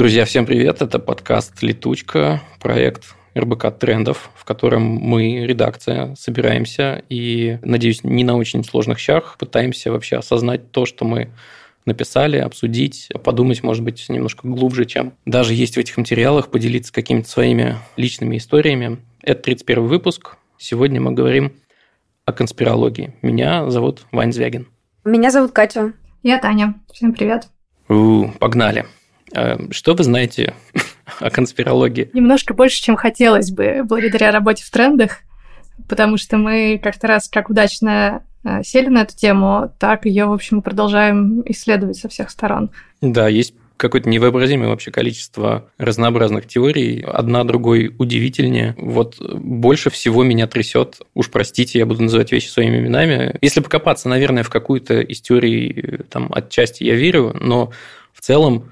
Друзья, всем привет! Это подкаст «Летучка», проект РБК трендов, в котором мы, редакция, собираемся и, надеюсь, не на очень сложных щах пытаемся вообще осознать то, что мы написали, обсудить, подумать, может быть, немножко глубже, чем даже есть в этих материалах, поделиться какими-то своими личными историями. Это 31 выпуск. Сегодня мы говорим о конспирологии. Меня зовут Вань Звягин. Меня зовут Катя. Я Таня. Всем привет. У, погнали. Э, что вы знаете о конспирологии? Немножко больше, чем хотелось бы, благодаря работе в трендах, потому что мы как-то раз как удачно э, сели на эту тему, так ее, в общем, продолжаем исследовать со всех сторон. Да, есть какое-то невообразимое вообще количество разнообразных теорий, одна другой удивительнее. Вот больше всего меня трясет, уж простите, я буду называть вещи своими именами. Если покопаться, наверное, в какую-то из теорий, там, отчасти я верю, но в целом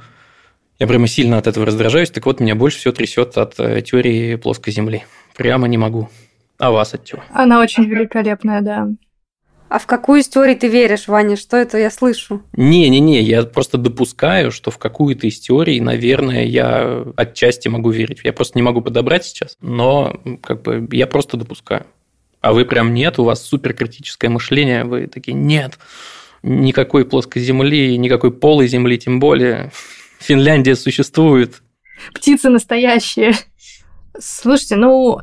я прямо сильно от этого раздражаюсь. Так вот, меня больше всего трясет от э, теории плоской Земли. Прямо не могу. А вас от чего? Она очень великолепная, да. А в какую историю ты веришь, Ваня? Что это я слышу? Не-не-не, я просто допускаю, что в какую-то из теорий, наверное, я отчасти могу верить. Я просто не могу подобрать сейчас, но как бы я просто допускаю. А вы прям нет, у вас суперкритическое мышление, вы такие, нет, никакой плоской земли, никакой полой земли, тем более. Финляндия существует. Птицы настоящие. Слушайте, ну,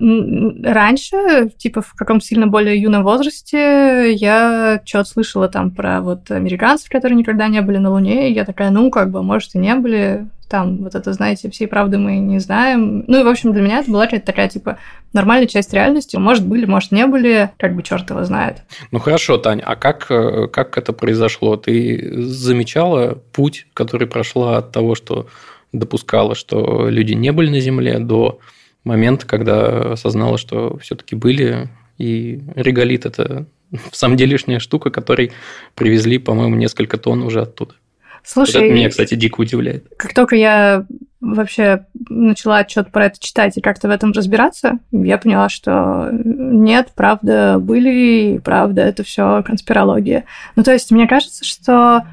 раньше, типа, в каком сильно более юном возрасте, я что-то слышала там про вот американцев, которые никогда не были на Луне, и я такая, ну, как бы, может, и не были, там, вот это, знаете, всей правды мы не знаем. Ну, и, в общем, для меня это была какая-то такая, типа, нормальная часть реальности. Может, были, может, не были, как бы черт его знает. Ну, хорошо, Таня, а как, э, как это произошло? Ты замечала путь, который прошла от того, что допускала, что люди не были на Земле, до момент, когда осознала, что все-таки были, и реголит – это в самом деле лишняя штука, которой привезли, по-моему, несколько тонн уже оттуда. Слушай, вот это меня, кстати, дико удивляет. Как только я вообще начала отчет про это читать и как-то в этом разбираться, я поняла, что нет, правда, были, и правда, это все конспирология. Ну, то есть, мне кажется, что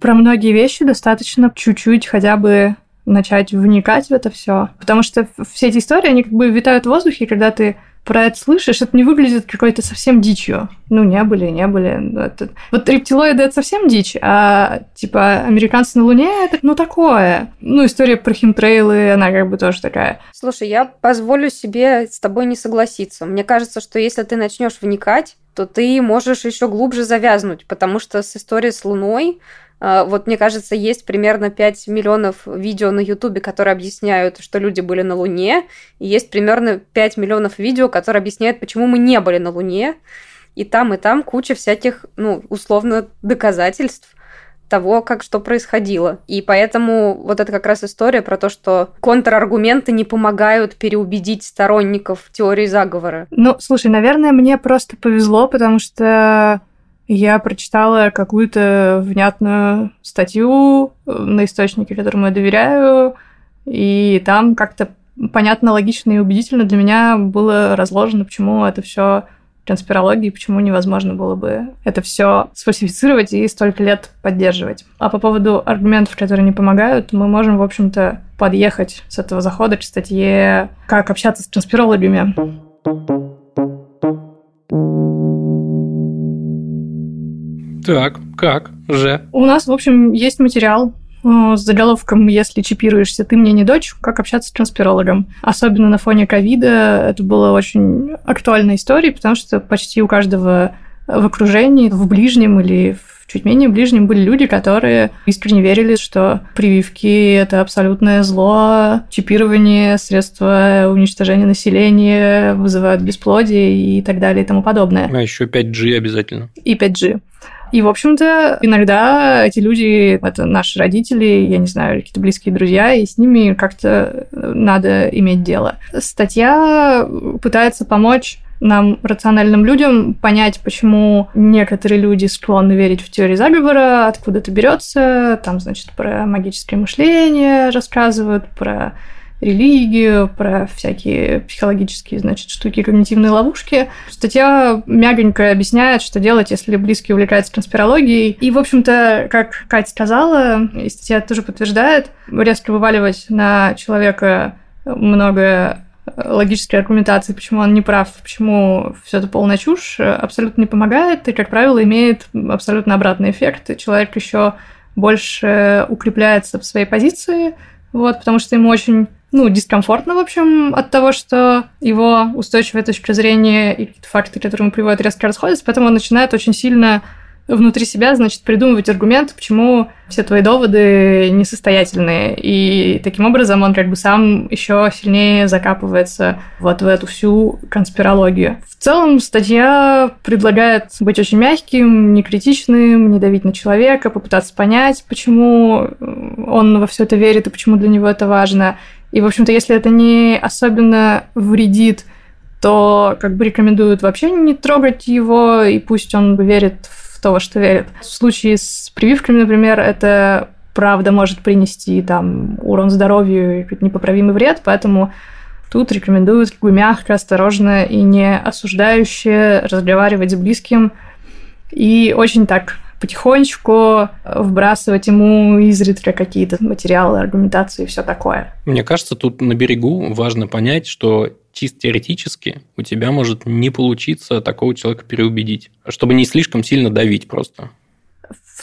про многие вещи достаточно чуть-чуть хотя бы начать вникать в это все. Потому что все эти истории, они как бы витают в воздухе, когда ты про это слышишь, это не выглядит какой-то совсем дичью. Ну, не были, не были. Ну, это... Вот рептилоиды – это совсем дичь, а, типа, американцы на Луне – это, ну, такое. Ну, история про химтрейлы, она как бы тоже такая. Слушай, я позволю себе с тобой не согласиться. Мне кажется, что если ты начнешь вникать, то ты можешь еще глубже завязнуть, потому что с историей с Луной вот мне кажется, есть примерно 5 миллионов видео на Ютубе, которые объясняют, что люди были на Луне, и есть примерно 5 миллионов видео, которые объясняют, почему мы не были на Луне. И там, и там куча всяких, ну, условно, доказательств того, как что происходило. И поэтому вот это как раз история про то, что контраргументы не помогают переубедить сторонников теории заговора. Ну, слушай, наверное, мне просто повезло, потому что я прочитала какую-то внятную статью э, на источнике, которому я доверяю, и там как-то понятно, логично и убедительно для меня было разложено, почему это все конспирологии, почему невозможно было бы это все сфальсифицировать и столько лет поддерживать. А по поводу аргументов, которые не помогают, мы можем, в общем-то, подъехать с этого захода к статье «Как общаться с конспирологами». Так, как же? У нас, в общем, есть материал э, с заголовком «Если чипируешься, ты мне не дочь. Как общаться с конспирологом». Особенно на фоне ковида это была очень актуальная история, потому что почти у каждого в окружении, в ближнем или в чуть менее ближнем были люди, которые искренне верили, что прививки – это абсолютное зло, чипирование, средства уничтожения населения вызывают бесплодие и так далее и тому подобное. А еще 5G обязательно. И 5G. И, в общем-то, иногда эти люди, это наши родители, я не знаю, какие-то близкие друзья, и с ними как-то надо иметь дело. Статья пытается помочь нам, рациональным людям, понять, почему некоторые люди склонны верить в теории заговора, откуда это берется. Там, значит, про магическое мышление рассказывают, про религию, про всякие психологические, значит, штуки, когнитивные ловушки. Статья мягонько объясняет, что делать, если близкий увлекается конспирологией. И, в общем-то, как Катя сказала, и статья тоже подтверждает, резко вываливать на человека много логической аргументации, почему он не прав, почему все это полная чушь, абсолютно не помогает и, как правило, имеет абсолютно обратный эффект. Человек еще больше укрепляется в своей позиции, вот, потому что ему очень ну, дискомфортно, в общем, от того, что его устойчивая точка зрения и факты, которые ему приводят, резко расходятся, поэтому он начинает очень сильно внутри себя, значит, придумывать аргументы, почему все твои доводы несостоятельные. И таким образом он как бы сам еще сильнее закапывается вот в эту всю конспирологию. В целом статья предлагает быть очень мягким, некритичным, не давить на человека, попытаться понять, почему он во все это верит и почему для него это важно. И, в общем-то, если это не особенно вредит то как бы рекомендуют вообще не трогать его, и пусть он верит в то, во что верят. В случае с прививками, например, это правда может принести там урон здоровью и непоправимый вред, поэтому тут рекомендуют как бы мягко, осторожно и не осуждающе разговаривать с близким и очень так потихонечку вбрасывать ему изредка какие-то материалы, аргументации и все такое. Мне кажется, тут на берегу важно понять, что чисто теоретически у тебя может не получиться такого человека переубедить, чтобы не слишком сильно давить просто.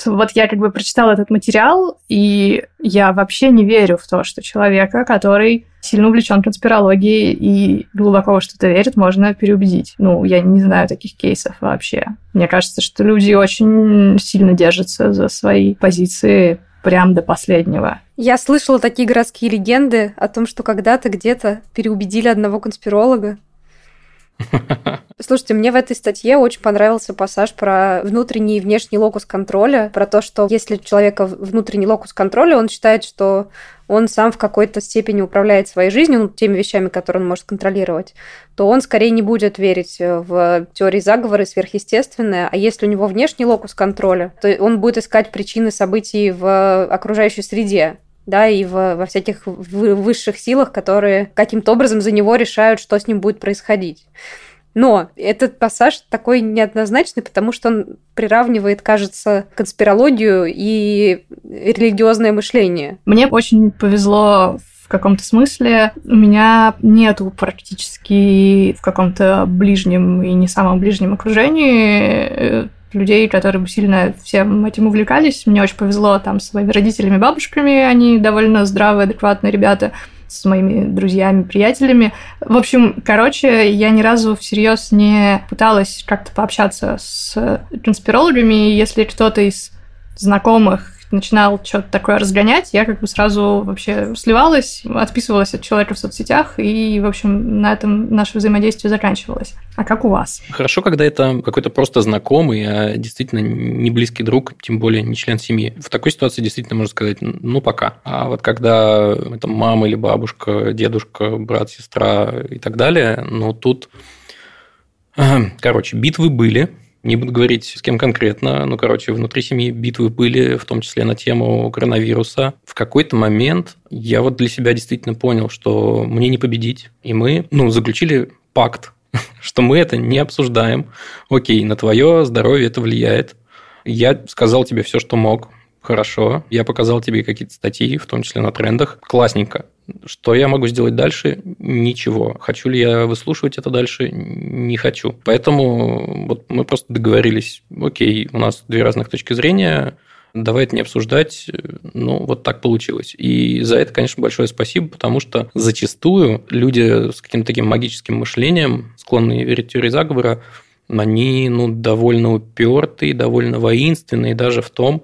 Вот я как бы прочитала этот материал, и я вообще не верю в то, что человека, который сильно увлечен конспирологией и глубоко во что-то верит, можно переубедить. Ну, я не знаю таких кейсов вообще. Мне кажется, что люди очень сильно держатся за свои позиции прям до последнего. Я слышала такие городские легенды о том, что когда-то где-то переубедили одного конспиролога. Слушайте, мне в этой статье очень понравился пассаж про внутренний и внешний локус контроля, про то, что если у человека внутренний локус контроля, он считает, что он сам в какой-то степени управляет своей жизнью, ну, теми вещами, которые он может контролировать, то он скорее не будет верить в теории заговора сверхъестественное, а если у него внешний локус контроля, то он будет искать причины событий в окружающей среде, да, и в, во всяких высших силах, которые каким-то образом за него решают, что с ним будет происходить. Но этот пассаж такой неоднозначный, потому что он приравнивает, кажется, конспирологию и религиозное мышление. Мне очень повезло в каком-то смысле. У меня нету практически в каком-то ближнем и не самом ближнем окружении э, людей, которые бы сильно всем этим увлекались. Мне очень повезло там с своими родителями, бабушками, они довольно здравые, адекватные ребята с моими друзьями, приятелями. В общем, короче, я ни разу всерьез не пыталась как-то пообщаться с конспирологами. Если кто-то из знакомых начинал что-то такое разгонять, я как бы сразу вообще сливалась, отписывалась от человека в соцсетях, и, в общем, на этом наше взаимодействие заканчивалось. А как у вас? Хорошо, когда это какой-то просто знакомый, а действительно не близкий друг, тем более не член семьи. В такой ситуации действительно можно сказать, ну, пока. А вот когда это мама или бабушка, дедушка, брат, сестра и так далее, ну, тут... Короче, битвы были, не буду говорить, с кем конкретно, но, короче, внутри семьи битвы были, в том числе на тему коронавируса. В какой-то момент я вот для себя действительно понял, что мне не победить, и мы, ну, заключили пакт, что мы это не обсуждаем. Окей, на твое здоровье это влияет. Я сказал тебе все, что мог. Хорошо. Я показал тебе какие-то статьи, в том числе на трендах. Классненько. Что я могу сделать дальше? Ничего. Хочу ли я выслушивать это дальше? Не хочу. Поэтому вот мы просто договорились, окей, у нас две разных точки зрения, давай это не обсуждать, ну, вот так получилось. И за это, конечно, большое спасибо, потому что зачастую люди с каким-то таким магическим мышлением, склонные верить теории заговора, они ну, довольно упертые, довольно воинственные даже в том,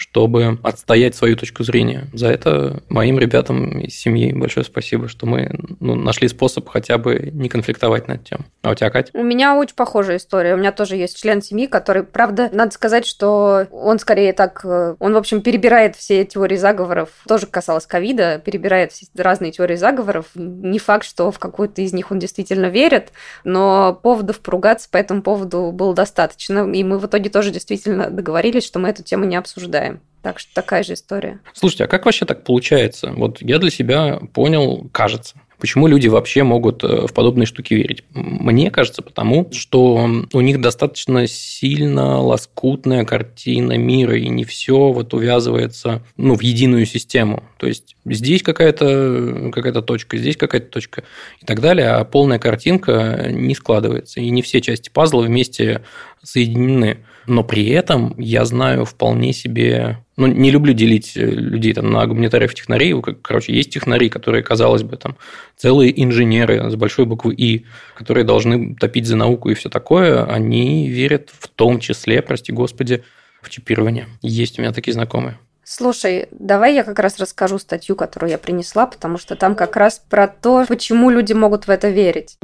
чтобы отстоять свою точку зрения. За это моим ребятам из семьи большое спасибо, что мы ну, нашли способ хотя бы не конфликтовать над тем. А у тебя, Катя? У меня очень похожая история. У меня тоже есть член семьи, который, правда, надо сказать, что он скорее так... Э, он, в общем, перебирает все теории заговоров. Тоже касалось ковида, перебирает все разные теории заговоров. Не факт, что в какую-то из них он действительно верит, но поводов поругаться по этому поводу было достаточно. И мы в итоге тоже действительно договорились, что мы эту тему не обсуждаем. Так что такая же история. Слушайте, а как вообще так получается? Вот я для себя понял, кажется, Почему люди вообще могут э, в подобные штуки верить? Мне кажется, потому что у них достаточно сильно лоскутная картина мира, и не все вот увязывается ну, в единую систему. То есть здесь какая-то какая точка, здесь какая-то точка и так далее, а полная картинка не складывается, и не все части пазла вместе соединены. Но при этом я знаю вполне себе... Ну, не люблю делить э, людей там, на гуманитариев технарей. Короче, есть технари, которые, казалось бы, там целые инженеры с большой буквы «И», которые должны топить за науку и все такое, они верят в том числе, прости господи, в чипирование. Есть у меня такие знакомые. Слушай, давай я как раз расскажу статью, которую я принесла, потому что там как раз про то, почему люди могут в это верить.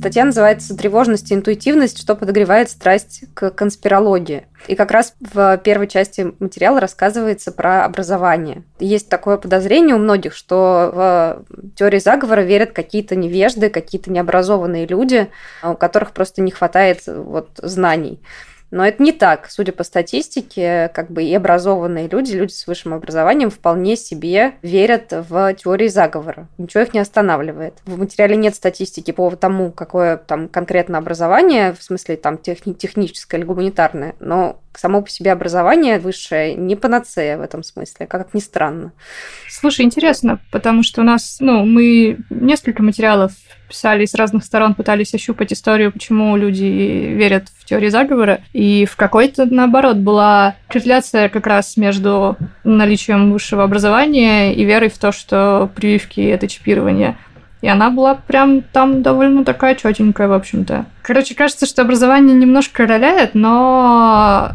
Статья называется «Тревожность и интуитивность. Что подогревает страсть к конспирологии». И как раз в первой части материала рассказывается про образование. Есть такое подозрение у многих, что в теории заговора верят какие-то невежды, какие-то необразованные люди, у которых просто не хватает вот, знаний. Но это не так. Судя по статистике, как бы и образованные люди, люди с высшим образованием вполне себе верят в теории заговора. Ничего их не останавливает. В материале нет статистики по тому, какое там конкретно образование, в смысле там техни- техническое или гуманитарное, но само по себе образование высшее не панацея в этом смысле, как ни странно. Слушай, интересно, потому что у нас, ну, мы несколько материалов писали с разных сторон, пытались ощупать историю, почему люди верят в теории заговора. И в какой-то, наоборот, была корреляция как раз между наличием высшего образования и верой в то, что прививки – это чипирование. И она была прям там довольно такая четенькая, в общем-то. Короче, кажется, что образование немножко роляет, но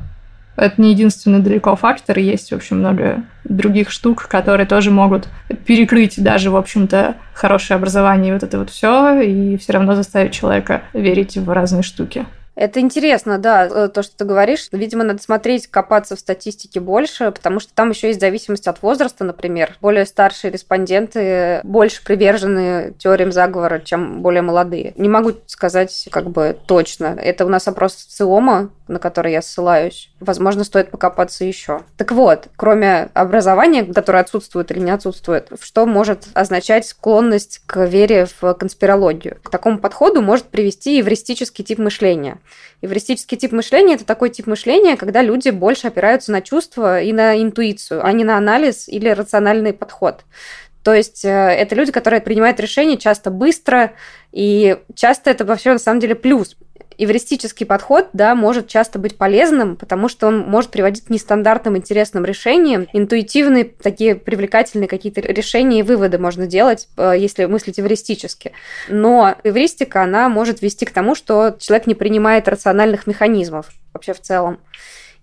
это не единственный далеко фактор, есть, в общем, много других штук, которые тоже могут перекрыть даже, в общем-то, хорошее образование и вот это вот все, и все равно заставить человека верить в разные штуки. Это интересно, да, э, то, что ты говоришь. Видимо, надо смотреть, копаться в статистике больше, потому что там еще есть зависимость от возраста, например. Более старшие респонденты больше привержены теориям заговора, чем более молодые. Не могу сказать как бы точно. Это у нас опрос ЦИОМа, на который я ссылаюсь. Возможно, стоит покопаться еще. Так вот, кроме образования, которое отсутствует или не отсутствует, что может означать склонность к вере в конспирологию? К такому подходу может привести эвристический тип мышления. Эвристический тип мышления – это такой тип мышления, когда люди больше опираются на чувства и на интуицию, а не на анализ или рациональный подход. То есть э, это люди, которые принимают решения часто быстро, и часто это вообще на самом деле плюс, эвристический подход, да, может часто быть полезным, потому что он может приводить к нестандартным интересным решениям. Интуитивные, такие привлекательные какие-то решения и выводы можно делать, э, если мыслить эвристически. Но эвристика, она может вести к тому, что человек не принимает рациональных механизмов вообще в целом.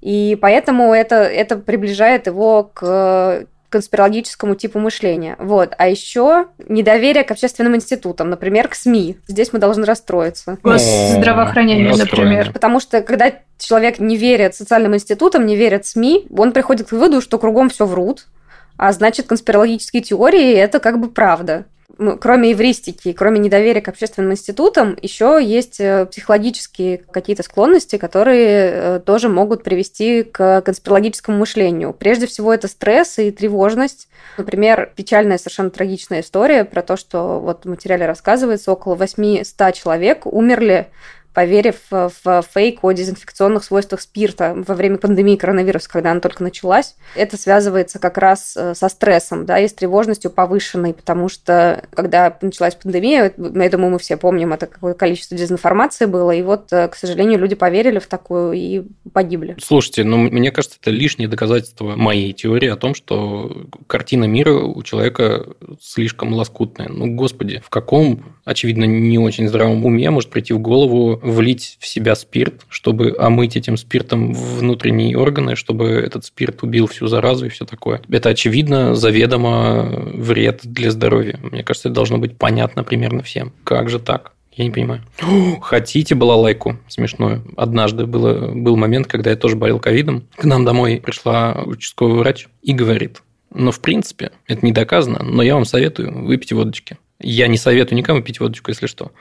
И поэтому это, это приближает его к конспирологическому типу мышления. Вот. А еще недоверие к общественным институтам, например, к СМИ. Здесь мы должны расстроиться. Госздравоохранение, например. Потому что когда человек не верит социальным институтам, не верит СМИ, он приходит к выводу, что кругом все врут, а значит, конспирологические теории – это как бы правда кроме эвристики, кроме недоверия к общественным институтам, еще есть э, психологические какие-то склонности, которые э, тоже могут привести к конспирологическому мышлению. Прежде всего, это стресс и тревожность. Например, печальная, совершенно трагичная история про то, что вот в материале рассказывается, около 800 человек умерли поверив в фейк о дезинфекционных свойствах спирта во время пандемии коронавируса, когда она только началась. Это связывается как раз э, со стрессом, да, и с тревожностью повышенной, потому что когда началась пандемия, я думаю, мы все помним, это какое количество дезинформации было, и вот, э, к сожалению, люди поверили в такую и погибли. Слушайте, ну, мне кажется, это лишнее доказательство моей теории о том, что картина мира у человека слишком лоскутная. Ну, господи, в каком, очевидно, не очень здравом уме может прийти в голову влить в себя спирт, чтобы омыть этим спиртом внутренние органы, чтобы этот спирт убил всю заразу и все такое. Это, очевидно, заведомо вред для здоровья. Мне кажется, это должно быть понятно примерно всем. Как же так? Я не понимаю. Хотите балалайку смешную? Однажды было, был момент, когда я тоже болел ковидом. К нам домой пришла участковый врач и говорит, но в принципе это не доказано, но я вам советую выпить водочки. Я не советую никому пить водочку, если что.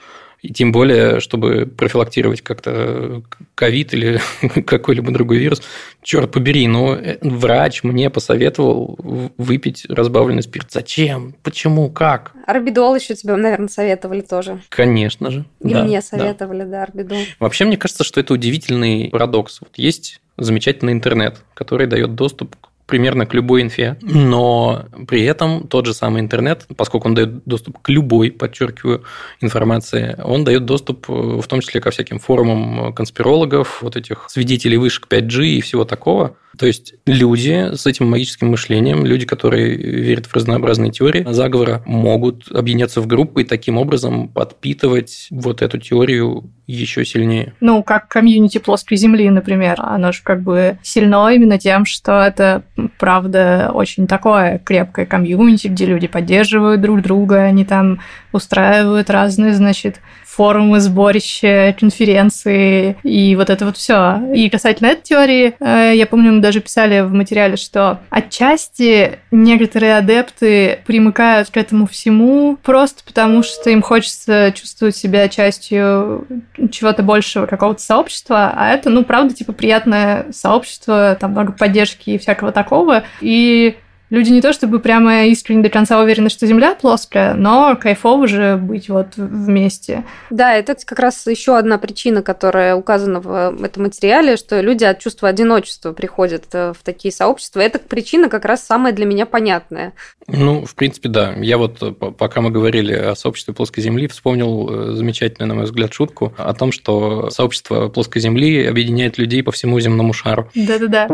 И тем более, чтобы профилактировать как-то ковид или какой-либо другой вирус. Черт побери, но э, врач мне посоветовал выпить разбавленный спирт. Зачем? Почему? Как? Арбидол еще тебе, наверное, советовали тоже. Конечно же. И да, мне советовали, да, да арбидол. Вообще, мне кажется, что это удивительный парадокс. Вот есть замечательный интернет, который дает доступ к примерно к любой инфе, но при этом тот же самый интернет, поскольку он дает доступ к любой, подчеркиваю, информации, он дает доступ э, в том числе ко всяким форумам конспирологов, вот этих свидетелей вышек 5G и всего такого. То есть люди с этим магическим мышлением, люди, которые верят в разнообразные теории заговора, могут объединяться в группы и таким образом подпитывать вот эту теорию еще сильнее. Ну, как комьюнити плоской земли, например. Оно же как бы сильно именно тем, что это, правда, очень такое крепкое комьюнити, где люди поддерживают друг друга, они там устраивают разные, значит, форумы, сборища, конференции и вот это вот все. И касательно этой теории, э, я помню, мы даже писали в материале, что отчасти некоторые адепты примыкают к этому всему просто потому, что им хочется чувствовать себя частью чего-то большего, какого-то сообщества, а это, ну, правда, типа приятное сообщество, там много поддержки и всякого такого. И люди не то чтобы прямо искренне до конца уверены, что Земля плоская, но кайфово же быть вот вместе. Да, это как раз еще одна причина, которая указана в этом материале, что люди от чувства одиночества приходят э, в такие сообщества. Эта причина как раз самая для меня понятная. Ну, в принципе, да. Я вот, э, пока мы говорили о сообществе плоской Земли, вспомнил э, замечательную, на мой взгляд, шутку о том, что сообщество плоской Земли объединяет людей по всему земному шару. Да-да-да.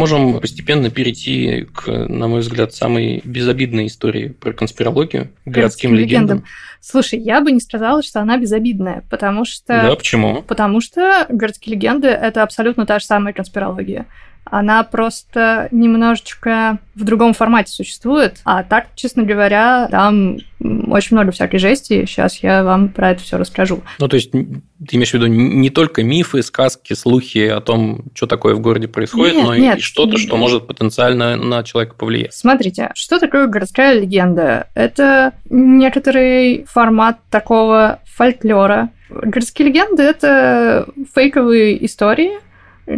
Можем постепенно перейти к, на мой взгляд, самой безобидной истории про конспирологию, городским, городским легендам. легендам. Слушай, я бы не сказала, что она безобидная, потому что... Да, почему? Потому что городские легенды — это абсолютно та же самая конспирология она просто немножечко в другом формате существует. А так, честно говоря, там очень много всякой жести. Сейчас я вам про это все расскажу. Ну, то есть, ты имеешь в виду не только мифы, сказки, слухи о том, что такое в городе происходит, нет, но нет, и что-то, что может потенциально на человека повлиять. Смотрите, что такое городская легенда? Это некоторый формат такого фольклора. Городские легенды – это фейковые истории,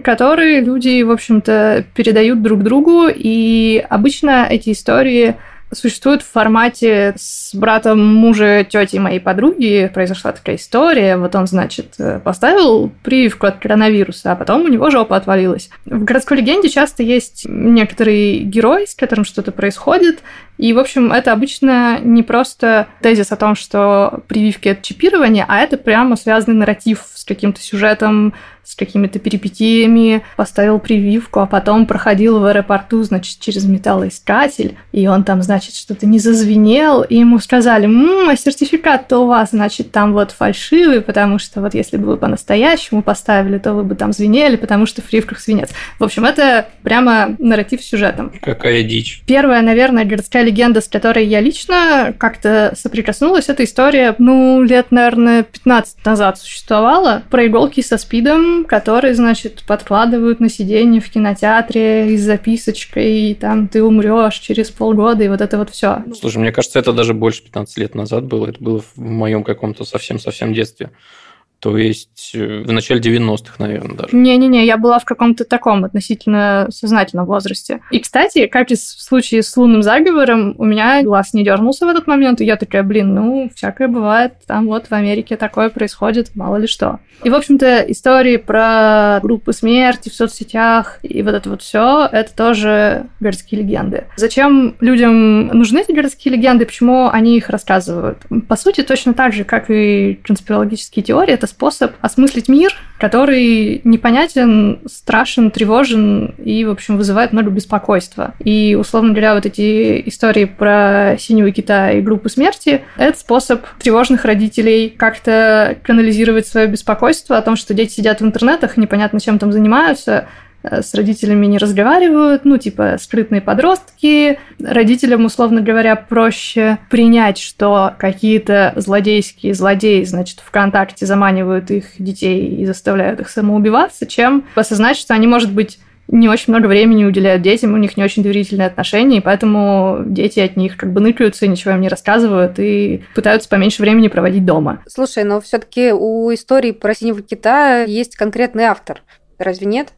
которые люди, в общем-то, передают друг другу, и обычно эти истории существует в формате с братом мужа тети моей подруги. Произошла такая история. Вот он, значит, поставил прививку от коронавируса, а потом у него жопа отвалилась. В городской легенде часто есть некоторый герой, с которым что-то происходит. И, в общем, это обычно не просто тезис о том, что прививки – это чипирование, а это прямо связанный нарратив с каким-то сюжетом, с какими-то перипетиями, поставил прививку, а потом проходил в аэропорту, значит, через металлоискатель, и он там, значит, что-то не зазвенел, и ему сказали, «Ммм, а сертификат-то у вас, значит, там вот фальшивый, потому что вот если бы вы по-настоящему поставили, то вы бы там звенели, потому что в прививках свинец». В общем, это прямо нарратив с сюжетом. Какая дичь. Первая, наверное, городская легенда, с которой я лично как-то соприкоснулась, это история, ну, лет, наверное, 15 назад существовала, про иголки со спидом, который, значит, подкладывают на сиденье в кинотеатре с записочкой, и там ты умрешь через полгода, и вот это вот все. Слушай, мне кажется, это даже больше 15 лет назад было. Это было в моем каком-то совсем-совсем детстве. То есть э, в начале 90-х, наверное, даже. Не-не-не, я была в каком-то таком относительно сознательном возрасте. И, кстати, как и в случае с лунным заговором, у меня глаз не дернулся в этот момент, и я такая, блин, ну, всякое бывает, там вот в Америке такое происходит, мало ли что. И, в общем-то, истории про группы смерти в соцсетях и вот это вот все, это тоже городские легенды. Зачем людям нужны эти городские легенды, почему они их рассказывают? По сути, точно так же, как и конспирологические теории, это способ осмыслить мир, который непонятен, страшен, тревожен и, в общем, вызывает много беспокойства. И, условно говоря, вот эти истории про синего кита и группу смерти — это способ тревожных родителей как-то канализировать свое беспокойство о том, что дети сидят в интернетах, непонятно чем там занимаются, с родителями не разговаривают, ну, типа, скрытные подростки. Родителям, условно говоря, проще принять, что какие-то злодейские злодеи, значит, ВКонтакте заманивают их детей и заставляют их самоубиваться, чем осознать, что они, может быть, не очень много времени уделяют детям, у них не очень доверительные отношения, и поэтому дети от них как бы ныкаются, ничего им не рассказывают и пытаются поменьше времени проводить дома. Слушай, но все таки у истории про синего кита есть конкретный автор, разве нет?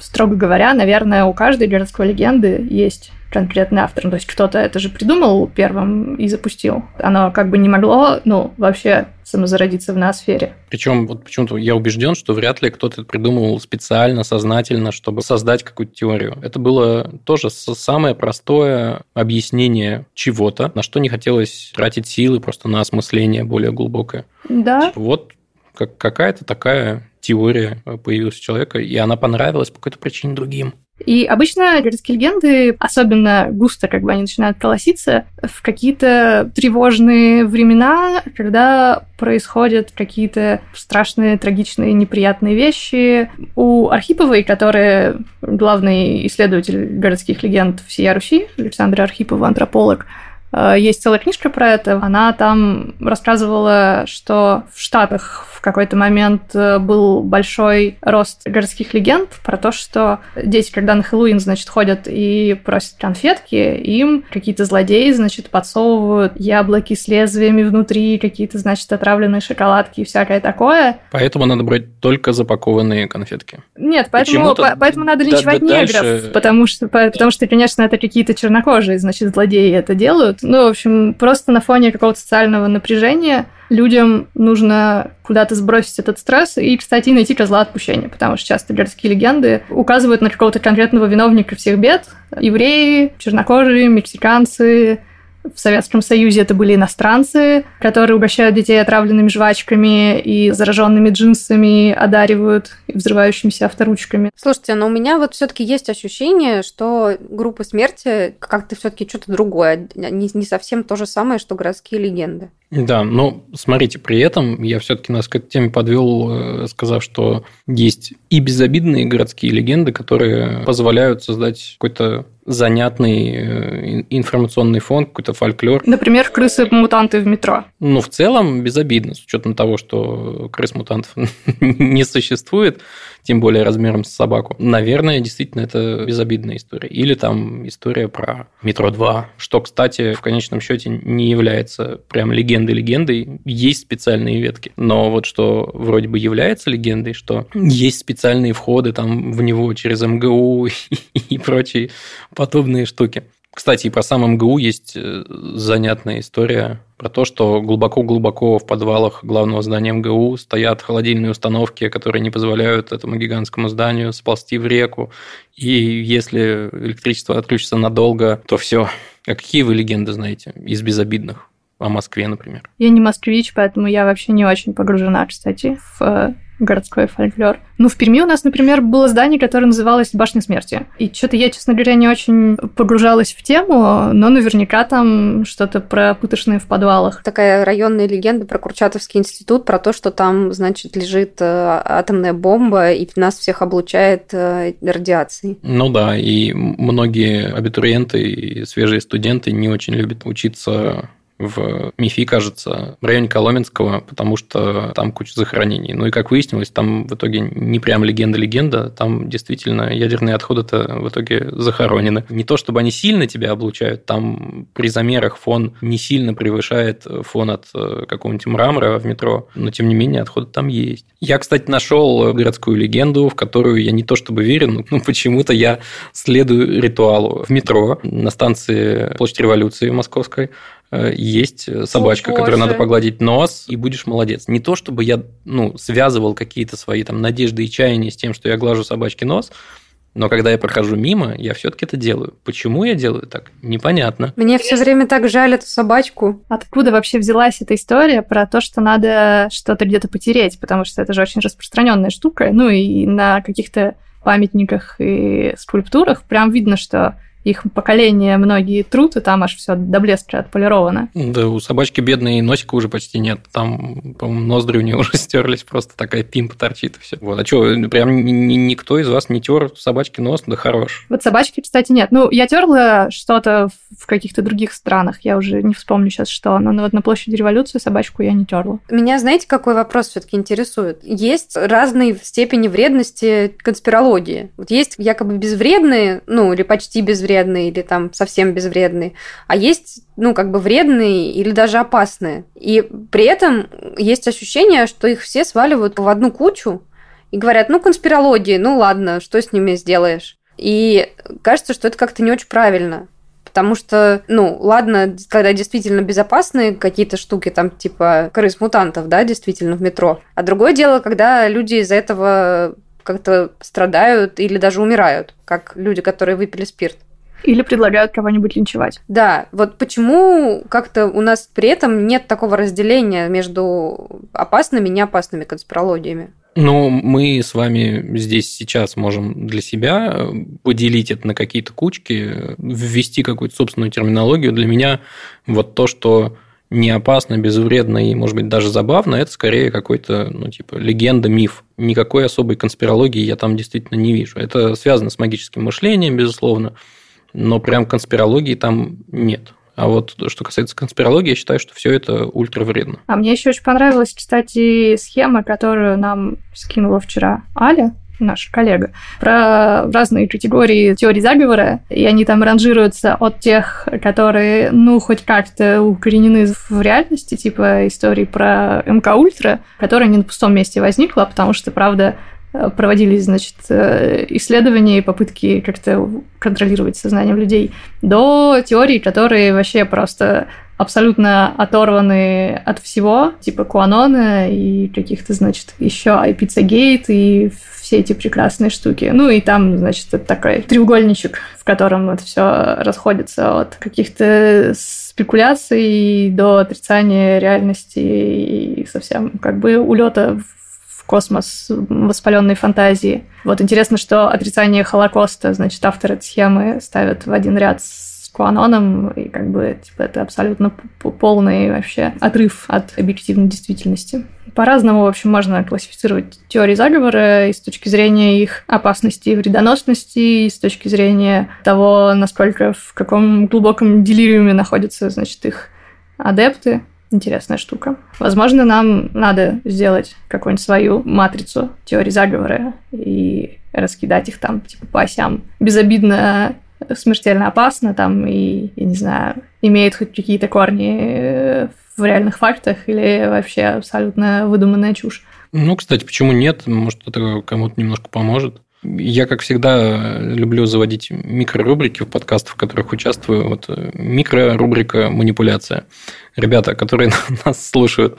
Строго говоря, наверное, у каждой городской легенды есть конкретный автор. Ну, то есть кто-то это же придумал первым и запустил. Оно как бы не могло, ну, вообще самозародиться в ноосфере. Причем вот почему-то я убежден, что вряд ли кто-то это придумывал специально, сознательно, чтобы создать какую-то теорию. Это было тоже самое простое объяснение чего-то, на что не хотелось тратить силы, просто на осмысление более глубокое. Да. Типа, вот как, какая-то такая теория появилась у человека, и она понравилась по какой-то причине другим. И обычно городские легенды, особенно густо, как бы они начинают колоситься, в какие-то тревожные времена, когда происходят какие-то страшные, трагичные, неприятные вещи. У Архиповой, которая главный исследователь городских легенд всей Руси, Александра Архипова, антрополог, Э, есть целая книжка про это. Она там рассказывала, что в Штатах в какой-то момент э, был большой рост городских легенд про то, что дети, когда на Хэллоуин, значит, ходят и просят конфетки, им какие-то злодеи, значит, подсовывают яблоки с лезвиями внутри, какие-то, значит, отравленные шоколадки и всякое такое. Поэтому надо брать только запакованные конфетки. Нет, поэтому, по- поэтому надо линчевать да, негров, дальше... потому, что, потому что, конечно, это какие-то чернокожие, значит, злодеи это делают, ну, в общем, просто на фоне какого-то социального напряжения людям нужно куда-то сбросить этот стресс и, кстати, найти козла отпущения, потому что часто городские легенды указывают на какого-то конкретного виновника всех бед. Евреи, чернокожие, мексиканцы, в Советском Союзе это были иностранцы, которые угощают детей отравленными жвачками и зараженными джинсами, одаривают взрывающимися авторучками. Слушайте, но у меня вот все-таки есть ощущение, что группа смерти как-то все-таки что-то другое, не, не совсем то же самое, что городские легенды. Да, но смотрите, при этом я все-таки нас к этой теме подвел, э, сказав, что есть и безобидные городские легенды, которые позволяют создать какой-то занятный э, информационный фон, какой-то фольклор. Например, крысы-мутанты в метро. Ну, в целом, безобидно, с учетом того, что крыс-мутантов не существует тем более размером с собаку. Наверное, действительно, это безобидная история. Или там история про метро 2, что, кстати, в конечном счете не является прям легендой-легендой. Есть специальные ветки. Но вот что вроде бы является легендой, что есть специальные входы там в него через МГУ и прочие подобные штуки. Кстати, и про сам МГУ есть э, занятная история про то, что глубоко-глубоко в подвалах главного здания МГУ стоят холодильные установки, которые не позволяют этому гигантскому зданию сползти в реку. И если электричество отключится надолго, то все. А какие вы легенды знаете из безобидных? О Москве, например. Я не москвич, поэтому я вообще не очень погружена, кстати, в э, городской фольклор. Ну, в Перми у нас, например, было здание, которое называлось «Башня смерти». И что-то я, честно говоря, не очень погружалась в тему, но наверняка там что-то про пытошные в подвалах. Такая районная легенда про Курчатовский институт, про то, что там, значит, лежит э, атомная бомба и нас всех облучает э, радиацией. Ну да, и многие абитуриенты и свежие студенты не очень любят учиться в МИФИ, кажется, в районе Коломенского, потому что там куча захоронений. Ну и как выяснилось, там в итоге не прям легенда-легенда, там действительно ядерные отходы-то в итоге захоронены. Не то, чтобы они сильно тебя облучают, там при замерах фон не сильно превышает фон от э, какого-нибудь мрамора в метро, но тем не менее отходы там есть. Я, кстати, нашел городскую легенду, в которую я не то чтобы верю, но почему-то я следую ритуалу. В метро на станции Площадь Революции Московской есть собачка, О, которой надо погладить нос, и будешь молодец. Не то, чтобы я ну, связывал какие-то свои там надежды и чаяния с тем, что я глажу собачке нос, но когда я прохожу мимо, я все-таки это делаю. Почему я делаю так? Непонятно. Мне все время так жаль эту собачку. Откуда вообще взялась эта история про то, что надо что-то где-то потереть? Потому что это же очень распространенная штука. Ну и на каких-то памятниках и скульптурах прям видно, что их поколение многие труд, и там аж все до блеска отполировано. Да, у собачки бедной носика уже почти нет. Там, по-моему, ноздри у нее уже стерлись, просто такая пимпа торчит и все. Вот. А что, прям никто из вас не тер собачки нос? Да хорош. Вот собачки, кстати, нет. Ну, я терла что-то в каких-то других странах. Я уже не вспомню сейчас, что. Но вот на площади революции собачку я не терла. Меня, знаете, какой вопрос все-таки интересует? Есть разные степени вредности конспирологии. Вот есть якобы безвредные, ну, или почти безвредные безвредные или там совсем безвредные, а есть, ну, как бы вредные или даже опасные. И при этом есть ощущение, что их все сваливают в одну кучу и говорят, ну, конспирологии, ну, ладно, что с ними сделаешь? И кажется, что это как-то не очень правильно. Потому что, ну, ладно, когда действительно безопасные какие-то штуки, там, типа крыс-мутантов, да, действительно в метро. А другое дело, когда люди из-за этого как-то страдают или даже умирают, как люди, которые выпили спирт. Или предлагают кого-нибудь линчевать. Да, вот почему как-то у нас при этом нет такого разделения между опасными и неопасными конспирологиями? Ну, мы с вами здесь сейчас можем для себя поделить это на какие-то кучки, ввести какую-то собственную терминологию. Для меня вот то, что не опасно, безвредно и, может быть, даже забавно, это скорее какой-то, ну, типа, легенда, миф. Никакой особой конспирологии я там действительно не вижу. Это связано с магическим мышлением, безусловно, но прям конспирологии там нет. А вот что касается конспирологии, я считаю, что все это ультра вредно. А мне еще очень понравилась, кстати, схема, которую нам скинула вчера Аля, наш коллега, про разные категории теорий заговора, и они там ранжируются от тех, которые, ну, хоть как-то укоренены в реальности, типа истории про МК Ультра, которая не на пустом месте возникла, потому что, правда, проводились, значит, э, исследования и попытки как-то контролировать сознание людей, до теорий, которые вообще просто абсолютно оторваны от всего, типа Куанона и каких-то, значит, еще и и все эти прекрасные штуки. Ну и там, значит, такой треугольничек, в котором это все расходится от каких-то спекуляций до отрицания реальности и совсем как бы улета космос воспаленной фантазии. Вот интересно, что отрицание Холокоста, значит, автор этой схемы ставят в один ряд с Куаноном, и как бы типа, это абсолютно полный вообще отрыв от объективной действительности. По-разному, в общем, можно классифицировать теории заговора и с точки зрения их опасности и вредоносности, и с точки зрения того, насколько в каком глубоком делириуме находятся, значит, их адепты интересная штука. Возможно, нам надо сделать какую-нибудь свою матрицу теории заговора и раскидать их там типа по осям. Безобидно, смертельно опасно там и, я не знаю, имеет хоть какие-то корни э, в реальных фактах или вообще абсолютно выдуманная чушь. Ну, кстати, почему нет? Может, это кому-то немножко поможет. Я, как всегда, люблю заводить микрорубрики в подкастах, в которых участвую. Вот э, микрорубрика «Манипуляция». Ребята, которые нас слушают,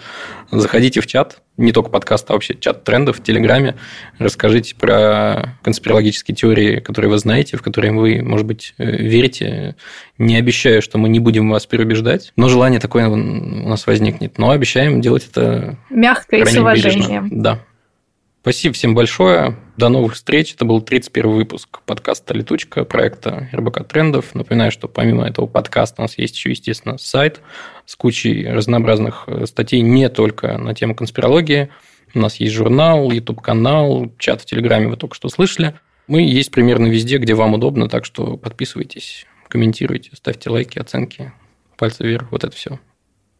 заходите в чат, не только подкаст, а вообще чат трендов в Телеграме. Расскажите про конспирологические теории, которые вы знаете, в которые вы, может быть, э, верите. Не обещаю, что мы не будем вас переубеждать, но желание такое у нас возникнет. Но обещаем делать это... Мягко и с уважением. Бережно. Да. Спасибо всем большое. До новых встреч. Это был 31 выпуск подкаста «Летучка», проекта РБК Трендов. Напоминаю, что помимо этого подкаста у нас есть еще, естественно, сайт с кучей разнообразных э, статей не только на тему конспирологии. У нас есть журнал, YouTube-канал, чат в Телеграме вы только что слышали. Мы есть примерно везде, где вам удобно, так что подписывайтесь, комментируйте, ставьте лайки, оценки, пальцы вверх, вот это все.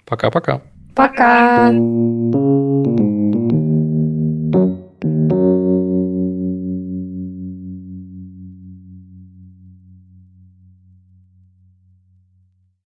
Пока-пока. Пока. -пока. Пока.